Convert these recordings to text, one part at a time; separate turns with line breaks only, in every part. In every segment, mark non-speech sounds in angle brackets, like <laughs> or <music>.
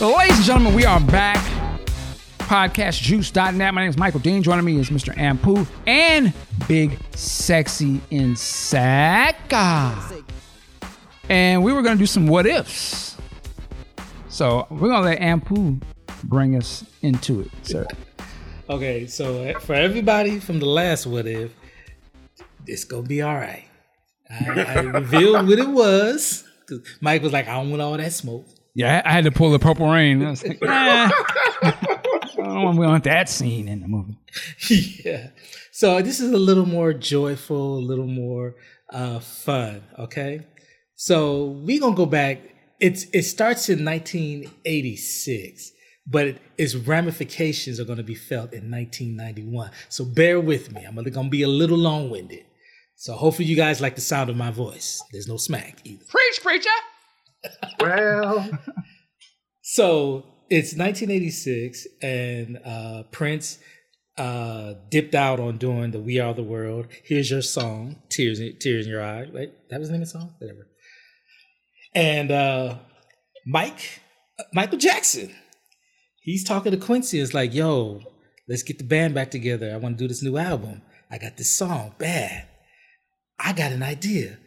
Ladies and gentlemen, we are back. Podcastjuice.net. My name is Michael Dean. Joining me is Mr. Ampu and Big Sexy Insaka. And we were going to do some what ifs. So we're going to let Ampu bring us into it, sir.
Okay, so uh, for everybody from the last what if, it's gonna be all right. I, I revealed what it was. Mike was like, I don't want all that smoke.
Yeah, I had to pull the Purple Rain. I was like, <laughs> I don't want that scene in the movie. <laughs>
yeah. So this is a little more joyful, a little more uh, fun. Okay. So we gonna go back. It's it starts in 1986, but it, its ramifications are gonna be felt in 1991. So bear with me. I'm gonna, gonna be a little long winded. So hopefully you guys like the sound of my voice. There's no smack either.
Preach, preacher.
Well,
So it's 1986, and uh, Prince uh, dipped out on doing the "We Are the World." Here's your song, "Tears in, Tears in Your Eye." Right? That was the name of the song. Whatever. And uh, Mike, Michael Jackson, he's talking to Quincy. It's like, "Yo, let's get the band back together. I want to do this new album. I got this song, bad. I got an idea.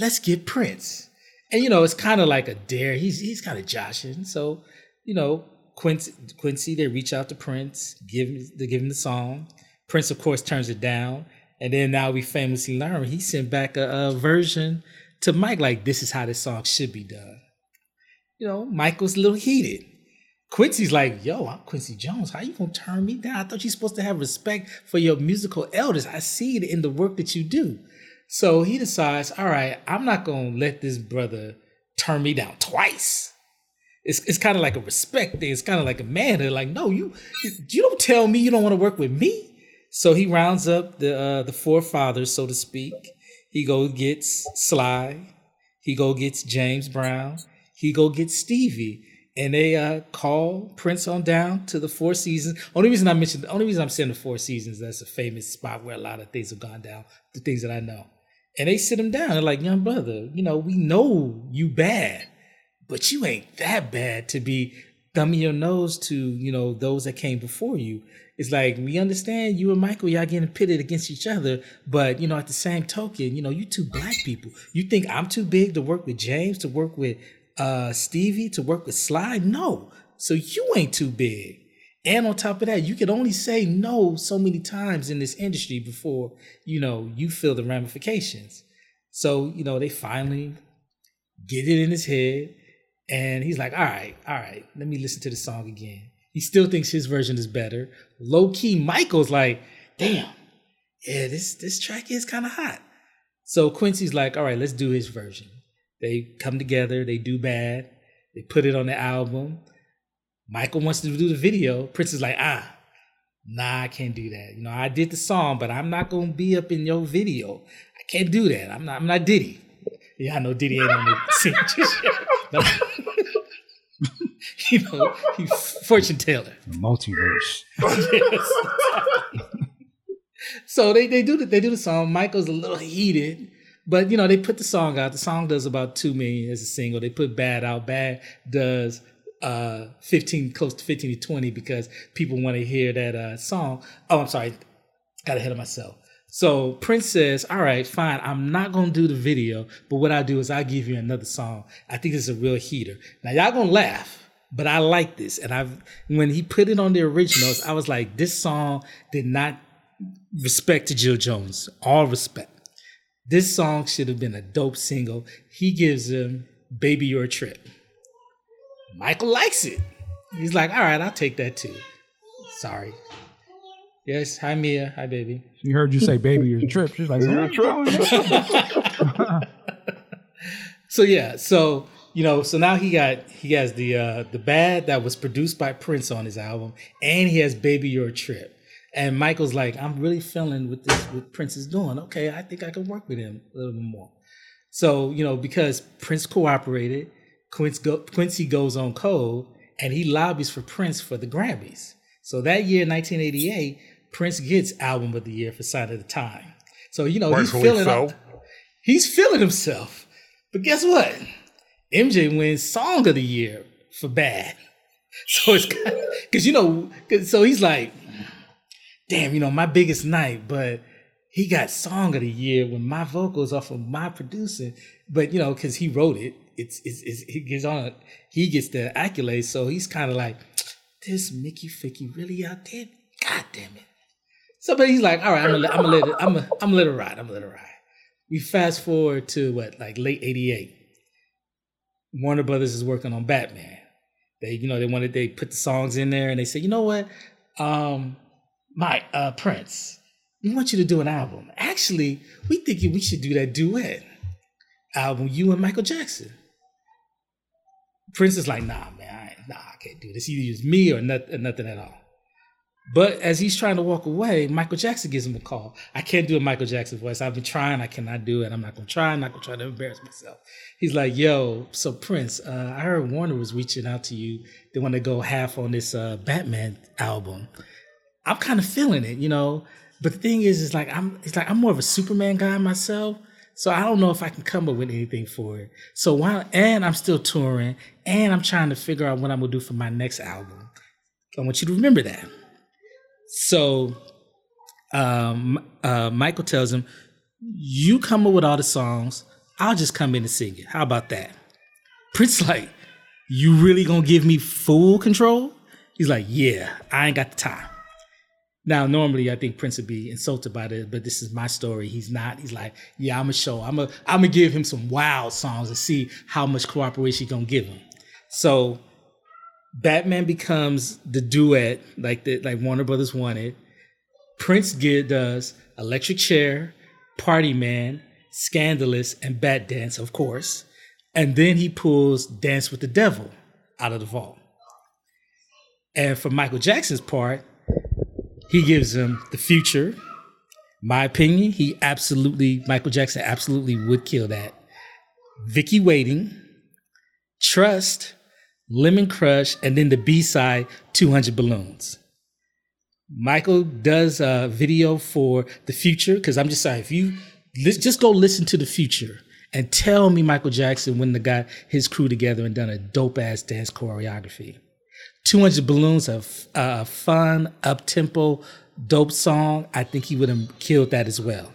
Let's get Prince." And you know, it's kind of like a dare. He's he's kind of joshing. So, you know, Quincy, Quincy, they reach out to Prince, give him they give him the song. Prince, of course, turns it down, and then now we famously learn he sent back a, a version to Mike, like this is how this song should be done. You know, was a little heated. Quincy's like, yo, I'm Quincy Jones. How you gonna turn me down? I thought you're supposed to have respect for your musical elders. I see it in the work that you do. So he decides, all right, I'm not gonna let this brother turn me down twice. It's it's kind of like a respect thing. It's kind of like a manhood. Like, no, you you don't tell me you don't want to work with me. So he rounds up the uh, the forefathers, so to speak. He go gets Sly. He go gets James Brown. He go gets Stevie. And they uh, call Prince on down to the Four Seasons. Only reason I mentioned, the only reason I'm saying the Four Seasons, that's a famous spot where a lot of things have gone down. The things that I know. And they sit him down. They're like, young brother, you know, we know you bad, but you ain't that bad to be thumbing your nose to, you know, those that came before you. It's like, we understand you and Michael, y'all getting pitted against each other, but, you know, at the same token, you know, you two black people. You think I'm too big to work with James, to work with uh, Stevie, to work with Sly? No. So you ain't too big. And on top of that, you can only say no so many times in this industry before, you know, you feel the ramifications. So, you know, they finally get it in his head. And he's like, all right, all right, let me listen to the song again. He still thinks his version is better. Low key, Michael's like, damn, yeah, this this track is kind of hot. So Quincy's like, all right, let's do his version. They come together, they do bad, they put it on the album. Michael wants to do the video. Prince is like, ah, nah, I can't do that. You know, I did the song, but I'm not gonna be up in your video. I can't do that. I'm not. I'm not Diddy. Yeah, I know Diddy ain't on the scene just yet. But, you know, he's fortune teller.
Multiverse. <laughs>
So they, they do the, they do the song. Michael's a little heated, but you know they put the song out. The song does about two million as a single. They put Bad out. Bad does uh 15 close to 15 to 20 because people want to hear that uh song. Oh, I'm sorry, got ahead of myself. So Prince says, "All right, fine. I'm not gonna do the video, but what I do is I give you another song. I think it's a real heater. Now y'all gonna laugh, but I like this. And I've when he put it on the originals, I was like, this song did not respect to Jill Jones. All respect. This song should have been a dope single. He gives him "Baby You're a Trip." Michael likes it. He's like, "All right, I'll take that too." Sorry. Yes. Hi, Mia. Hi, baby.
She heard you say baby your trip. She's like,
You're a trip. <laughs>
So yeah, so you know, so now he got he has the uh the bad that was produced by Prince on his album, and he has Baby You're a Trip. And Michael's like, I'm really feeling what this what Prince is doing. Okay, I think I can work with him a little bit more. So, you know, because Prince cooperated, Quincy, go, Quincy goes on code and he lobbies for Prince for the Grammys. So that year, 1988, Prince gets Album of the Year for Sign of the Time. So, you know, he's feeling
so.
he's feeling himself. But guess what? MJ wins Song of the Year for Bad. <laughs> So it's because you know, so he's like, damn, you know, my biggest night, but he got song of the year when my vocals are from my producing. But you know, because he wrote it, it's, it's, it's he gets on, he gets the accolades. So he's kind of like, this Mickey Ficky really out there? God damn it. So, but he's like, all right, I'm gonna, I'm gonna let it, I'm gonna, I'm gonna let it ride. I'm gonna let it ride. We fast forward to what, like late '88. Warner Brothers is working on Batman. They, you know, they wanted they put the songs in there, and they said, you know what, um, my uh, Prince, we want you to do an album. Actually, we think we should do that duet album, you and Michael Jackson. Prince is like, nah, man, I, nah, I can't do this. Either use me or, not, or nothing at all. But as he's trying to walk away, Michael Jackson gives him a call. I can't do a Michael Jackson voice. I've been trying. I cannot do it. I'm not going to try. I'm not going to try to embarrass myself. He's like, yo, so Prince, uh, I heard Warner was reaching out to you. They want to go half on this uh, Batman album. I'm kind of feeling it, you know. But the thing is, is like I'm, it's like I'm more of a Superman guy myself. So I don't know if I can come up with anything for it. So while and I'm still touring, and I'm trying to figure out what I'm gonna do for my next album. I want you to remember that. So um, uh, Michael tells him, "You come up with all the songs. I'll just come in and sing it. How about that?" Prince like, "You really gonna give me full control?" He's like, "Yeah, I ain't got the time." Now, normally I think Prince would be insulted by this, but this is my story. He's not. He's like, "Yeah, I'm gonna show. I'm gonna, I'm gonna give him some wild songs and see how much cooperation he gonna give him." So Batman becomes the duet like the like Warner Brothers wanted. Prince get, does Electric Chair, Party Man, Scandalous, and Bat Dance, of course. And then he pulls Dance with the Devil out of the vault. And for Michael Jackson's part, he gives him the future. My opinion, he absolutely, Michael Jackson absolutely would kill that. Vicki Waiting, Trust, Lemon Crush, and then the B side, 200 Balloons. Michael does a video for the future because I'm just saying, if you just go listen to the future and tell me Michael Jackson when the got his crew together and done a dope ass dance choreography. 200 Balloons, a, f- a fun, up tempo, dope song. I think he would have killed that as well.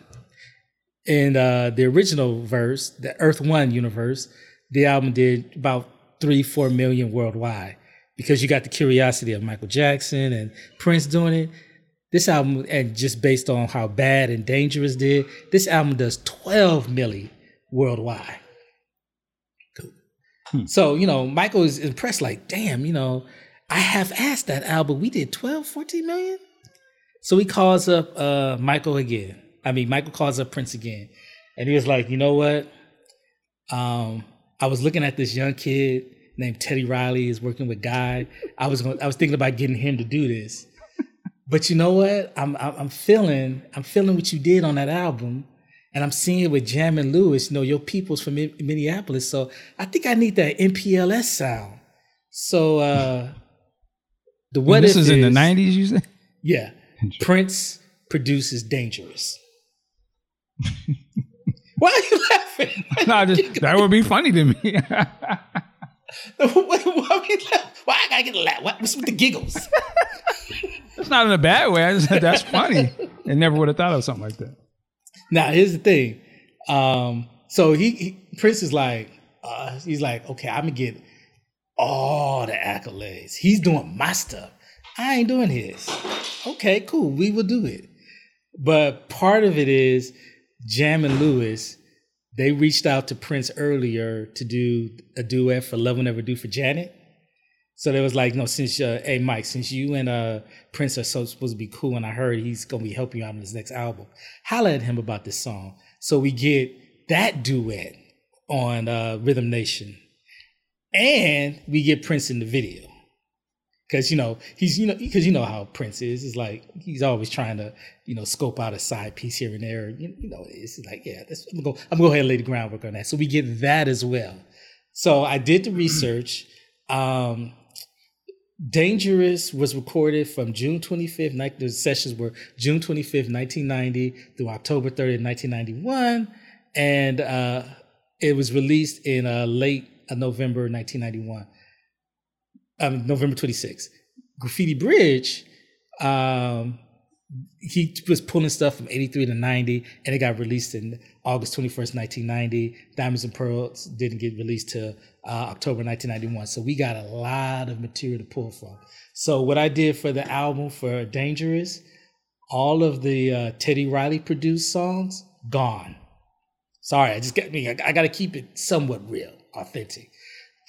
In uh, the original verse, the Earth One universe, the album did about three, four million worldwide because you got the curiosity of Michael Jackson and Prince doing it. This album, and just based on how bad and dangerous did, this album does 12 milli worldwide. Cool. So, you know, Michael is impressed, like, damn, you know, I have asked that album. We did 12, 14 million. So he calls up uh, Michael again. I mean, Michael calls up Prince again. And he was like, you know what? Um, I was looking at this young kid named Teddy Riley is working with Guy. I was going, I was thinking about getting him to do this. But you know what? I'm, I'm feeling I'm feeling what you did on that album, and I'm seeing it with Jam and Lewis. You know, your people's from Minneapolis, so I think I need that MPLS sound. So uh the what
this is in the 90s, you say?
Yeah, Prince produces Dangerous. <laughs> Why are you laughing?
no, just, that would be funny to me.
why, <laughs> <laughs> why, are you laughing? why I gotta get a laugh? What, what's with the giggles?
it's not in a bad way. I just that's funny. I never would have thought of something like that.
Now here's the thing. Um, so he, he Prince is like, uh, he's like, okay, I'm gonna get all the accolades. He's doing my stuff. I ain't doing his. Okay, cool. We will do it. But part of it is Jam and Lewis. They reached out to Prince earlier to do a duet for "Love Will Never Do" for Janet. So they was like, no, since uh, hey Mike, since you and uh Prince are so supposed to be cool, and I heard he's gonna be helping you out on his next album, holla at him about this song. So we get that duet on uh, Rhythm Nation, and we get Prince in the video. Cause you know he's you know because you know how Prince is. It's like he's always trying to you know scope out a side piece here and there. You, you know it's like yeah, I'm gonna go I'm gonna go ahead and lay the groundwork on that. So we get that as well. So I did the research. Um, Dangerous was recorded from June 25th. Night, the sessions were June 25th, 1990 through October 30th, 1991. And uh, it was released in uh, late uh, November 1991. um, November 26th. Graffiti Bridge, um, he was pulling stuff from 83 to 90, and it got released in August 21st, 1990. Diamonds and Pearls didn't get released till uh, October 1991. So we got a lot of material to pull from. So what I did for the album for Dangerous, all of the uh, Teddy Riley produced songs gone. Sorry, I just got me. I, I got to keep it somewhat real, authentic.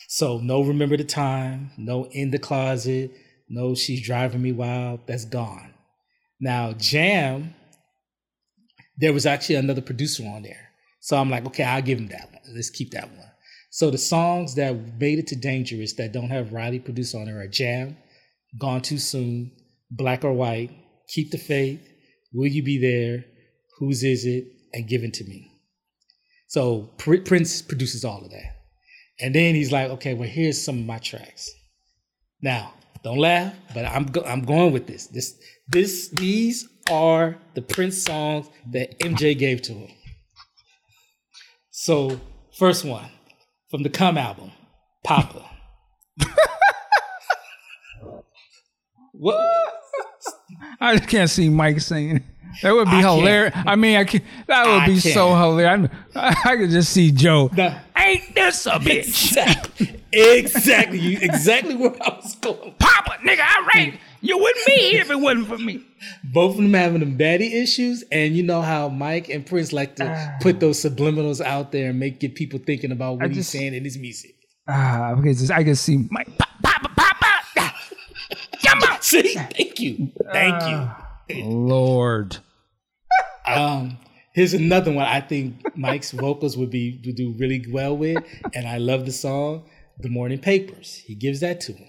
So no remember the time, no in the closet, no she's driving me wild. That's gone. Now Jam, there was actually another producer on there, so I'm like, okay, I'll give him that one. Let's keep that one. So the songs that made it to Dangerous that don't have Riley produced on there are Jam, Gone Too Soon, Black or White, Keep the Faith, Will You Be There, Whose Is It, and Give In to Me. So Prince produces all of that. And then he's like, okay, well, here's some of my tracks. Now, don't laugh, but I'm go- I'm going with this. This this these are the Prince songs that MJ gave to him. So, first one from the Come album, Papa. <laughs>
what? I just can't see Mike singing. That would be I hilarious. Can't. I mean, I can, that would I be can't. so hilarious. I, <laughs> I, could just see Joe.
The,
Ain't this a bitch?
Exactly. exactly. exactly where I was going.
Papa, nigga, I right. You wouldn't be here if it wasn't for me.
Both of them having them baddie issues, and you know how Mike and Prince like to uh, put those subliminals out there and make get people thinking about what I he's saying in his music.
Ah, uh, because I can see Mike. Papa, Papa, <laughs>
come on. See, thank you, thank uh,
you, Lord.
Um, here's another one I think Mike's vocals would be would do really well with, and I love the song "The Morning Papers." He gives that to him.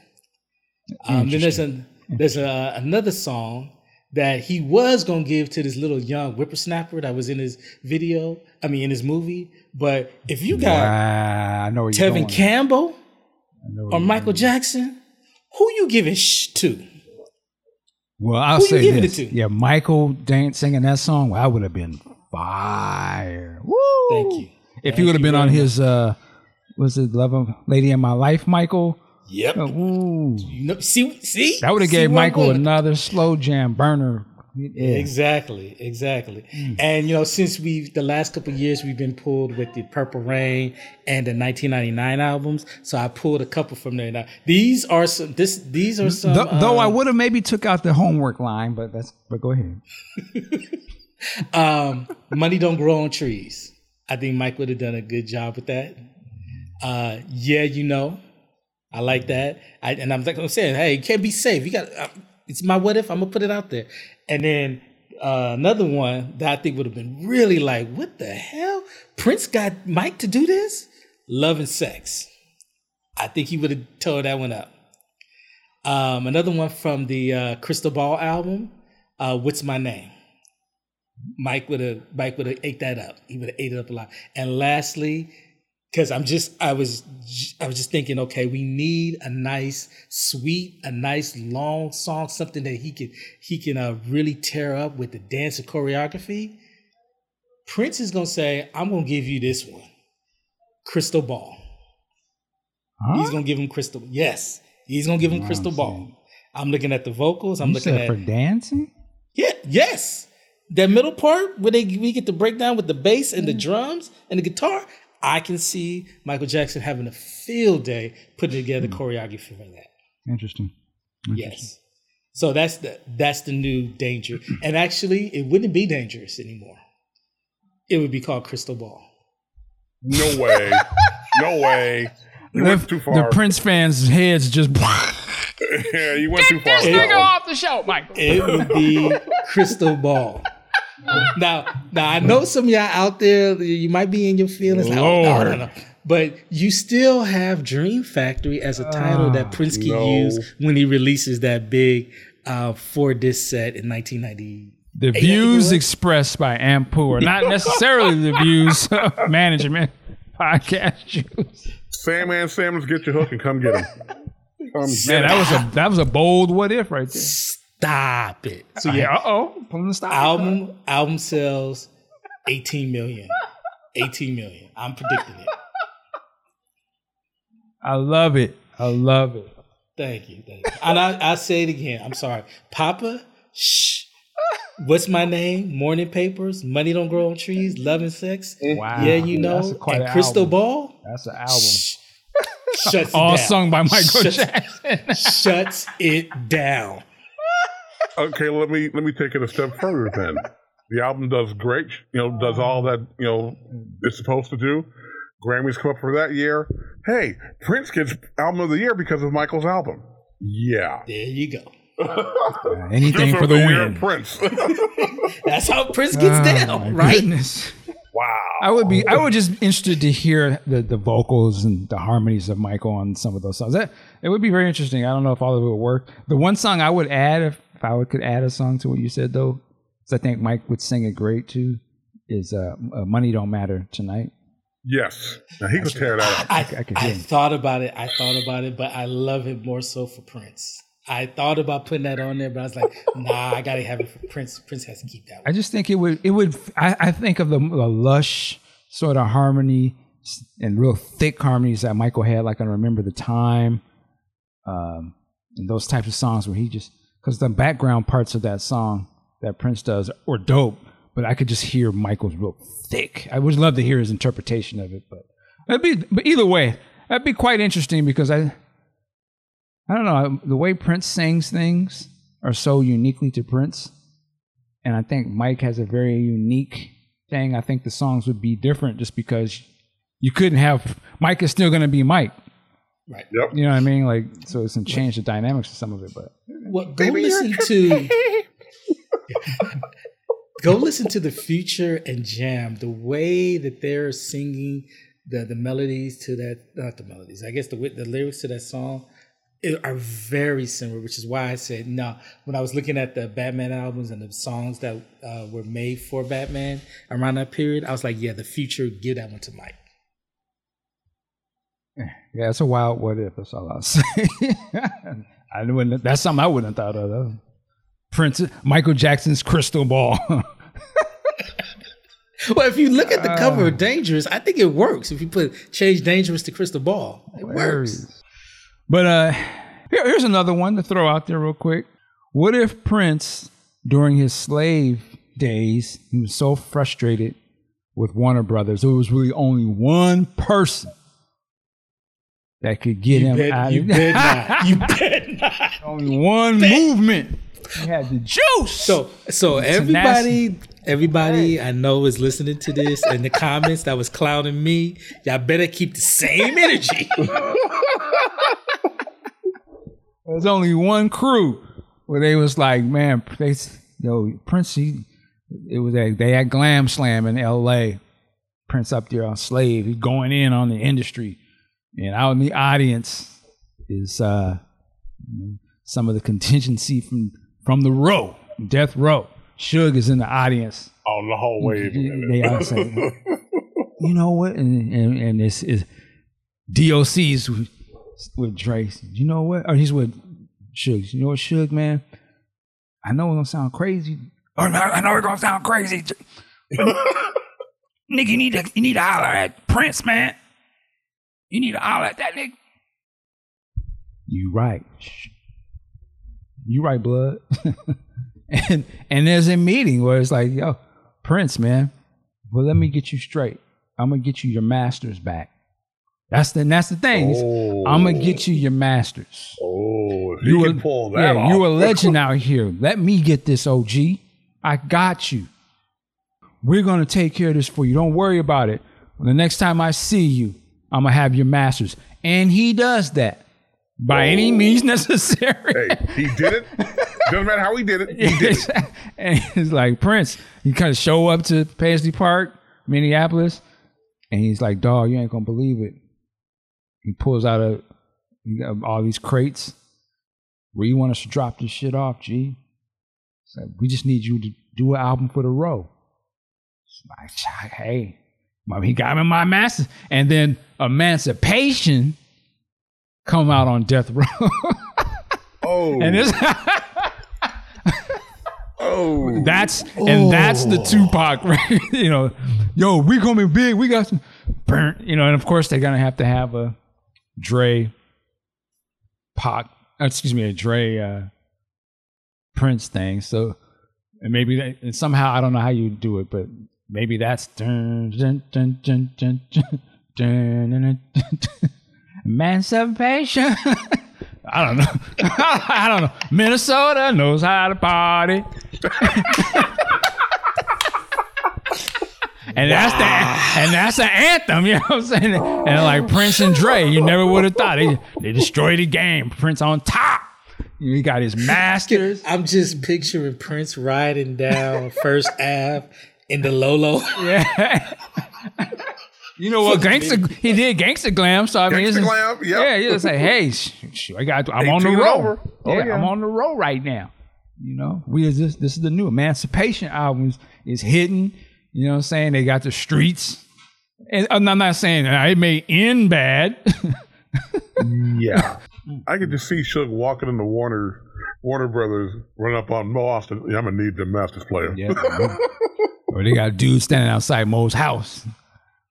Um, then there's a there's a, another song that he was gonna give to this little young whippersnapper that was in his video. I mean, in his movie. But if you got
wow, I know
Tevin. Campbell or Michael going. Jackson, who you giving sh- to?
Well, I'll Who say this. Yeah, Michael Dance singing that song, well, I would have been fire. Woo!
Thank you.
If
Thank
he would have been on his, uh, was it Love of Lady in My Life, Michael?
Yep.
Uh, ooh.
Know, see, see,
that would have gave Michael another slow jam burner
yeah. Exactly, exactly. Mm. And you know, since we the last couple years we've been pulled with the Purple Rain and the 1999 albums, so I pulled a couple from there. Now these are some. This these are some.
Th- though I um, would have maybe took out the homework line, but that's. But go ahead. <laughs>
um, money don't grow on trees. I think Mike would have done a good job with that. Uh, yeah, you know, I like that. I, and I'm like I'm saying, hey, you can't be safe. You got. It's my what if. I'm gonna put it out there. And then uh, another one that I think would have been really like, what the hell? Prince got Mike to do this? Love and Sex. I think he would have tore that one up. Um, another one from the uh, Crystal Ball album, uh, What's My Name? Mike would have Mike would have ate that up. He would have ate it up a lot. And lastly, because I'm just I was I was just thinking, okay, we need a nice, sweet, a nice long song, something that he can he can uh, really tear up with the dance and choreography. Prince is gonna say, "I'm gonna give you this one, Crystal Ball." Huh? He's gonna give him Crystal. Yes, he's gonna give him Crystal Ball. I'm looking at the vocals. I'm
you
looking at
for dancing.
Yeah. Yes. That middle part where they we get to break down with the bass and the drums and the guitar. I can see Michael Jackson having a field day putting together mm. choreography for that.
Interesting.
Interesting. Yes. So that's the that's the new danger. <clears throat> And actually, it wouldn't be dangerous anymore. It would be called Crystal Ball.
No way. no way. You the, went too far.
The Prince fans' heads just. <laughs> <laughs>
yeah, you went
Get
too far.
This nigga off the show, Michael.
It would be <laughs> Crystal Ball <laughs> now, now I know some of y'all out there, you might be in your feelings. Like, oh, no, no, no. But you still have Dream Factory as a title that ah, Prince can no. use when he releases that big uh, four disc set in 1990.
The views expressed by Ampu are not <laughs> necessarily the views of management podcast juice.
Sam and Sam, get your hook and come get him.
Um, Man, that was a that was a bold what if right there.
Stop it.
So yeah, uh oh, pulling the stop.
Album album sells 18 million. 18 million. I'm predicting it.
I love it. I love it.
Thank you, thank you. And I, I say it again. I'm sorry, Papa. Shh. What's my name? Morning papers. Money don't grow on trees. Love and sex.
Wow.
Yeah, you
That's
know.
quite
and
an
Crystal
album.
Ball.
That's an album.
Shh. Shuts
All
down.
sung by Michael
Shuts-
Jackson. <laughs>
Shuts it down.
Okay, let me let me take it a step further then. The album does great, you know, does all that, you know, it's supposed to do. Grammys come up for that year. Hey, Prince gets album of the year because of Michael's album. Yeah.
There you go. <laughs>
Anything for the
year,
win.
Prince. <laughs>
That's how Prince gets
Oh,
down,
my
right?
goodness.
wow.
I would be. I would just interested to hear the, the vocals and the harmonies of Michael on some of those songs. That it would be very interesting. I don't know if all of it would work. The one song I would add, if, if I would, could add a song to what you said though, because I think Mike would sing it great too, is uh, uh, "Money Don't Matter Tonight."
Yes. Now he could tear that up.
I,
I could
I
hear him.
thought about it. I thought about it, but I love it more so for Prince. I thought about putting that on there, but I was like, nah, I gotta have it for Prince. Prince has to keep that One.
I just think it would. It would. I, I think of the, the lush sort of harmony and real thick harmonies that Michael had. Like I remember the time, um, and those types of songs where he just because the background parts of that song that Prince does were dope, but I could just hear Michael's real thick. I would love to hear his interpretation of it, but that'd be. But either way, that'd be quite interesting because I. I don't know the way Prince sings things are so uniquely to Prince and I think Mike has a very unique thing. I think the songs would be different just because you couldn't have Mike is still going to be Mike.
Right.
Yep.
You know what I mean? Like so, it's gonna change the dynamics of some of it. But
Well, go listen to <laughs> go listen to the future and jam the way that they're singing the the melodies to that not the melodies I guess the the lyrics to that song are very similar which is why I said no when I was looking at the Batman albums and the songs that uh, were made for Batman around that period I was like yeah the future give that one to Mike
yeah, it's a wild what if. That's all I'll say. <laughs> I wouldn't. That's something I wouldn't have thought of. Though. Prince, Michael Jackson's crystal ball. <laughs>
well if you look at the cover of Dangerous I think it works if you put change Dangerous to Crystal Ball it works
But uh, here, here's another one to throw out there real quick. What if Prince, during his slave days, he was so frustrated with Warner Brothers, there was really only one person that could get
You
him
bet,
out
you
of
bet not. You <laughs> bet not.
only one movement. He had the juice.
So, so everybody, everybody I know is listening to this in the comments that was clowning me. Y'all better keep the same energy. <laughs>
There's only one crew where they was like, man, they, yo, Prince, he, it was a, they had Glam Slam in L.A. Prince up there on Slave, he's going in on the industry, and out in the audience is uh, some of the contingency from from the row, Death Row. Suge is in the audience.
On the whole wave.
They all say, you know what? And and, and this is DOC's with, with Dre. You know what? Or he's with Suge. You know what, Suge, man? I know it's gonna sound crazy. Or I I know it's gonna sound crazy. <laughs> nigga, you need to you need to holler at Prince, man. You need to holler at that nigga. You right. You right, blood. <laughs> and and there's a meeting where it's like, yo, Prince, man. Well, let me get you straight. I'm gonna get you your masters back. That's the that's the thing.
Oh.
I'm gonna get you your masters.
Oh, if
You
you
a-
can pull that
yeah,
off.
you a legend <laughs> out here. Let me get this, OG. I got you. We're gonna take care of this for you. Don't worry about it. the next time I see you, I'm gonna have your masters. And he does that by any oh. means <laughs> necessary.
hey, he did it. Doesn't matter how he did it. He did it. <laughs>
and he's like, Prince, you kind of show up to Paisley Park, Minneapolis, and he's like, dog, you ain't gonna believe it. He pulls out a all these crates. Where you want us to drop this shit off, G? Like, we just need you to do an album for the row. It's like, hey, he got him in my master. And then Emancipation come out on death row. <laughs>
Oh,
and this <laughs>
oh,
That's and that's the Tupac, <laughs> right? you know, yo, we gonna be big. We got some, you know, and of course they're gonna have to have a Dre, Pac excuse me, a Dre uh, Prince thing. So and maybe that, and somehow I don't know how you do it, but Maybe that's emancipation. I don't know. <laughs> I don't know. Minnesota knows how to party. <laughs> and wow. that's the and that's the anthem. You know what I'm saying? And like Prince and Dre, you never would have thought they they destroyed the game. Prince on top. He got his masters.
I'm just picturing Prince riding down First <laughs> Ave in the Lolo. <laughs>
Yeah. <laughs> You know what? Gangsta, he did gangster glam. So I mean,
Gangsta
it's just-
glam, yep.
yeah, you just say, hey, sh- sh- I got, I'm on the
18
road.
Oh,
yeah,
yeah.
I'm on the road right now. You know, we is this. This is the new Emancipation album is, is hidden. You know what I'm saying? They got the streets. And I'm I'm not saying that it may end bad. <laughs>
Yeah. I could just see Suge walking into Warner Warner Brothers, run up on Mo Ostin. Yeah, I'm gonna need the Masters player.
Yeah. Or they got dudes standing outside Mo's house.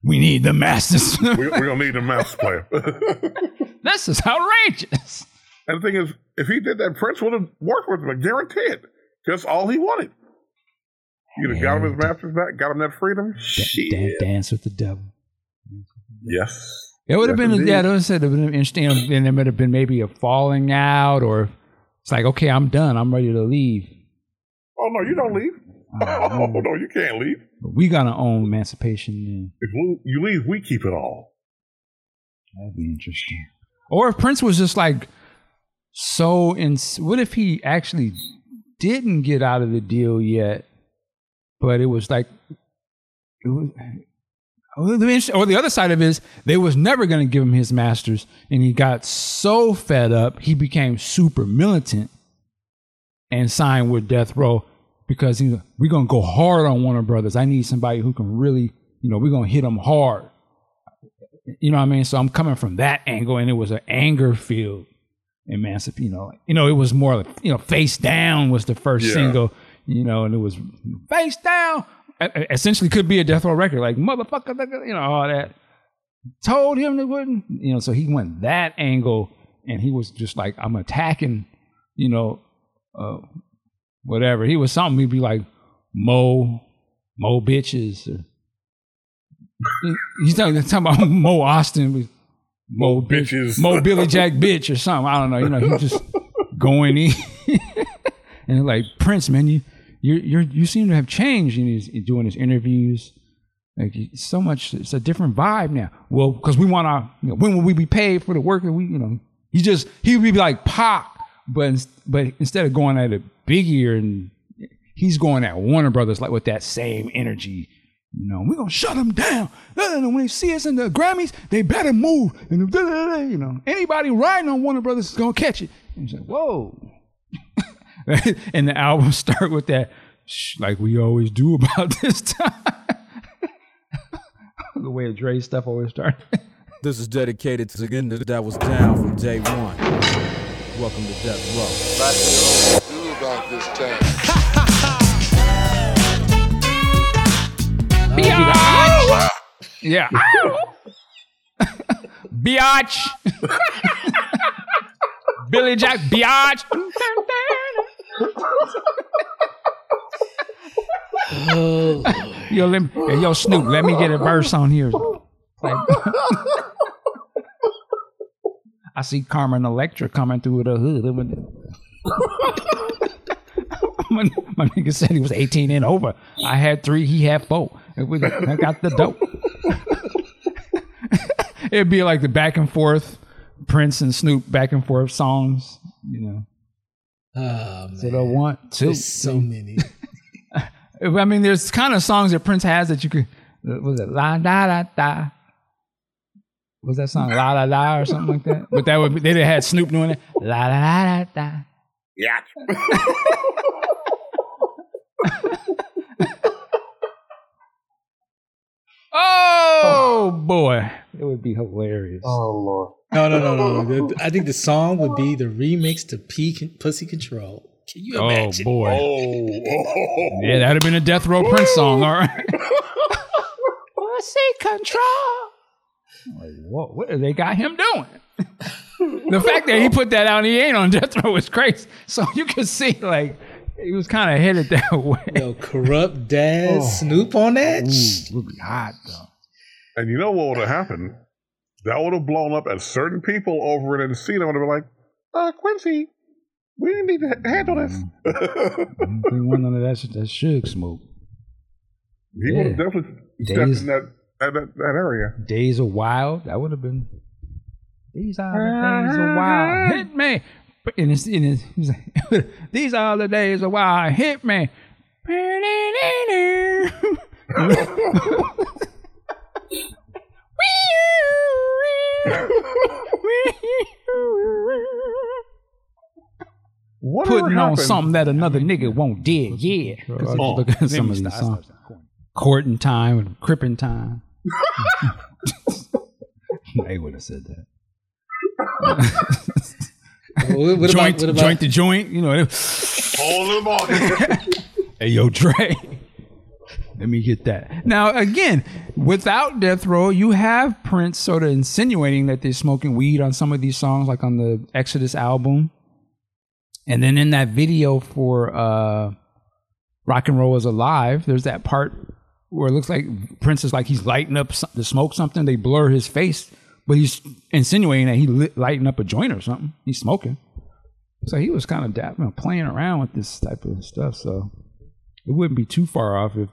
We need the masters. <laughs>
we, we're gonna need the Masters player. <laughs>
this is outrageous.
and the thing is, if he did that, Prince would have worked with him. I guarantee it. That's all he wanted. You would have got him his Masters back, got him that freedom.
Dan-
Shit.
dance with the devil.
Yes.
It would have
Yes,
been,
indeed.
yeah, it would have said it would have been interesting, and there would have been maybe a falling out, or it's like, okay, I'm done, I'm ready to leave.
Oh no, you don't leave. <laughs> Oh no, you can't leave.
But we gotta own emancipation, and
If we- you leave, we keep it all.
that'd be interesting. Or if Prince was just like so in, what if he actually didn't get out of the deal yet, but it was like it was. Oh, or the or the other side of it is they was never going to give him his masters, and he got so fed up he became super militant and signed with Death Row because he we're gonna go hard on Warner Brothers. I need somebody who can really, you know, we're gonna hit them hard. You know what I mean? So I'm coming from that angle, and it was an anger filled emancipation. You know, you know, it was more like you know, face down was the first
Yeah.
single. You know, and it was face down. Essentially, could be a Death Row record, like motherfucker, you know, all that. Told him they wouldn't, you know. So he went that angle, and he was just like, I'm attacking, you know, uh, whatever. He was something. He'd be like, Mo, Mo bitches. Or, He- he's talking, talking about <laughs> Mo Ostin Mo,
Mo
bitch,
bitches.
Mo Billy Jack bitch or something. I don't know. You know, he <laughs> just going in <laughs> and like Prince, man, you you you you seem to have changed. And he's doing his interviews. Like so much, it's a different vibe now. Well, because we want our, you know, when will we be paid for the work that we, you know, he just he would be like Pac, but but instead of going at a big ear and he's going at Warner Brothers like with that same energy. You know, we're gonna shut them down. Uh, and when they see us in the Grammys, they better move. And uh, you know, anybody riding on Warner Brothers is gonna catch it. And like, whoa. <laughs> and the album <laughs> start with that, "Shh, like we always do about <laughs> this time. the way Dre stuff always starts.
This is dedicated to the that was down from day one. Welcome to Death Row.
This time. <laughs>
Biatch! Yeah. <laughs> Biatch! <laughs> Billy Jack Biatch!
Oh,
Yo, let me, yo, Snoop, let me get a verse on here. Like- I see Carmen Electra coming through the hood. My, my nigga said he was 18 and over. I had three, he had four. And we- I got the dope. <laughs> It'd be like the back and forth Prince and Snoop back and forth songs, you know.
oh
So the
man.
one, two,
There's so many. <laughs>
I mean, there's kind of songs that Prince has that you could. Was it la da da da? Was that song la la la or something like that? But that would be, they'd have had Snoop doing it. La la la da da.
Yeah. <laughs> <laughs>
Oh boy, it would be hilarious.
Oh lord.
No, no, no, no. no. I think the song would be the remix to P- Pussy Control. Can you
Oh
imagine?
boy,
Oh. oh.
yeah, that'd have been a Death Row Prince song. All right. <laughs> Pussy control. Like, whoa, what they got him doing? the fact that he put that out, and he ain't on death row is crazy. So you can see, like, he was kind of headed that <laughs> way.
Yo, corrupt dad Snoop on that.
Ooh, would be hot though.
And you know what would have happened? That would have blown up, and certain people over in Encino would have been like, uh, Quincy, we didn't need to handle this.
He went under that that sugar smoke.
he would have definitely
Days-
stepped in that, that, that, that area.
Days of Wild. That would have been. These are the days of wild. Hit me. And it's, and it's, he's like, <laughs> These are the days of wild. Hit me. Putting on something that another nigga won't dig. Yeah. Because
Oh,
look at some of these songs. Courting time and cripping time. <laughs> they would have said that. <laughs>
What, what
joint,
about, what about
joint to joint. You know,
Hold them on.
hey yo, Dre. Let me get that. Now, again, without Death Row, you have Prince sort of insinuating that they're smoking weed on some of these songs, like on the Exodus album. And then in that video for uh, Rock and Roll is Alive, there's that part where it looks like Prince is like he's lighting up some- to smoke something. They blur his face, but he's insinuating that he lit, lighting up a joint or something. He's smoking. So he was kind of you know, playing around with this type of stuff. So it wouldn't be too far off if,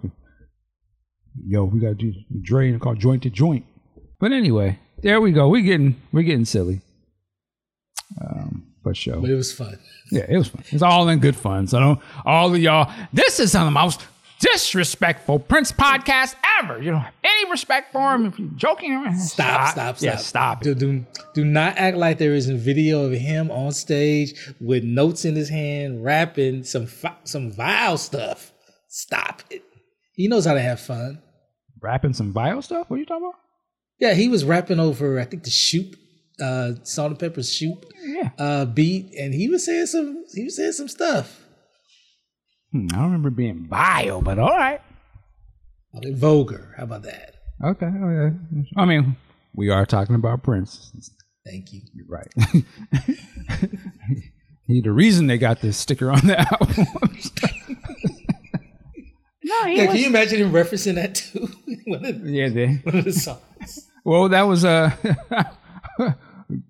yo, we got to do Dre and call joint to joint. But anyway, there we go. We're getting we're getting silly. Um, for sure.
But it was fun.
Yeah, it was fun. It's all in good fun. So don't, all of y'all, this is some of the most disrespectful Prince podcast ever. You don't have any respect for him if you're joking around.
Stop, stop, stop.
Yeah, stop
Do, do, do not act like there isn't video of him on stage with notes in his hand, rapping some some vile stuff. Stop it. He knows how to have fun.
Rapping some vile stuff? What are you talking about?
Yeah, he was rapping over, I think, the Shoop, uh, Salt and Pepa's Shoop
Yeah.
uh, beat, and he was saying some, he was saying some stuff.
Hmm, I don't remember being bio, but all right.
Okay, vulgar. How about that?
Okay. okay. I mean, we are talking about Prince.
Thank you.
You're right. <laughs> he the reason they got this sticker on the <laughs> album. no, he
Yeah, can you imagine him referencing that too? <laughs> one, of,
yeah, they,
one of the songs.
well, that was uh,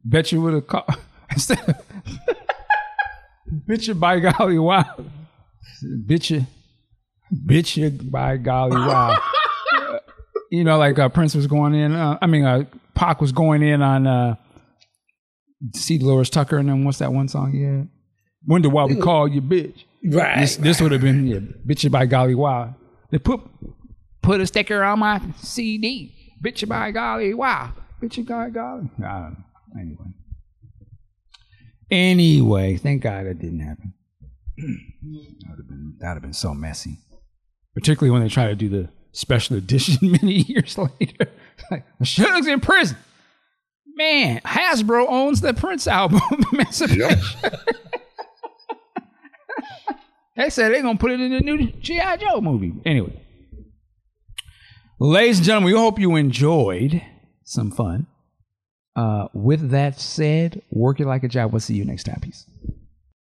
bet you would have called instead. of- bitch you by golly wow, bitch you, bitch you by golly wow. Uh, you know, like uh, Prince was going in. Uh, I mean, uh, Pac was going in on uh, C. Delores Tucker, and then what's that one song? Yeah, wonder why we call you bitch.
Right.
This this would have been yeah, bitch by golly wow. They put put a sticker on my CD. Bitch by golly wow. Bitch by golly. I don't know. Anyway. Anyway, thank God that didn't happen. That would have been that would have been so messy. Particularly when they try to do the special edition <laughs> many years later. <laughs> like Suge's in prison. Man, Hasbro owns the Prince album. <laughs> Emancipation. They said they're gonna put it in the new G.I. Joe movie. Anyway. Ladies and gentlemen, we hope you enjoyed some fun. Uh, with that said, work it like a job. We'll see you next time. Peace.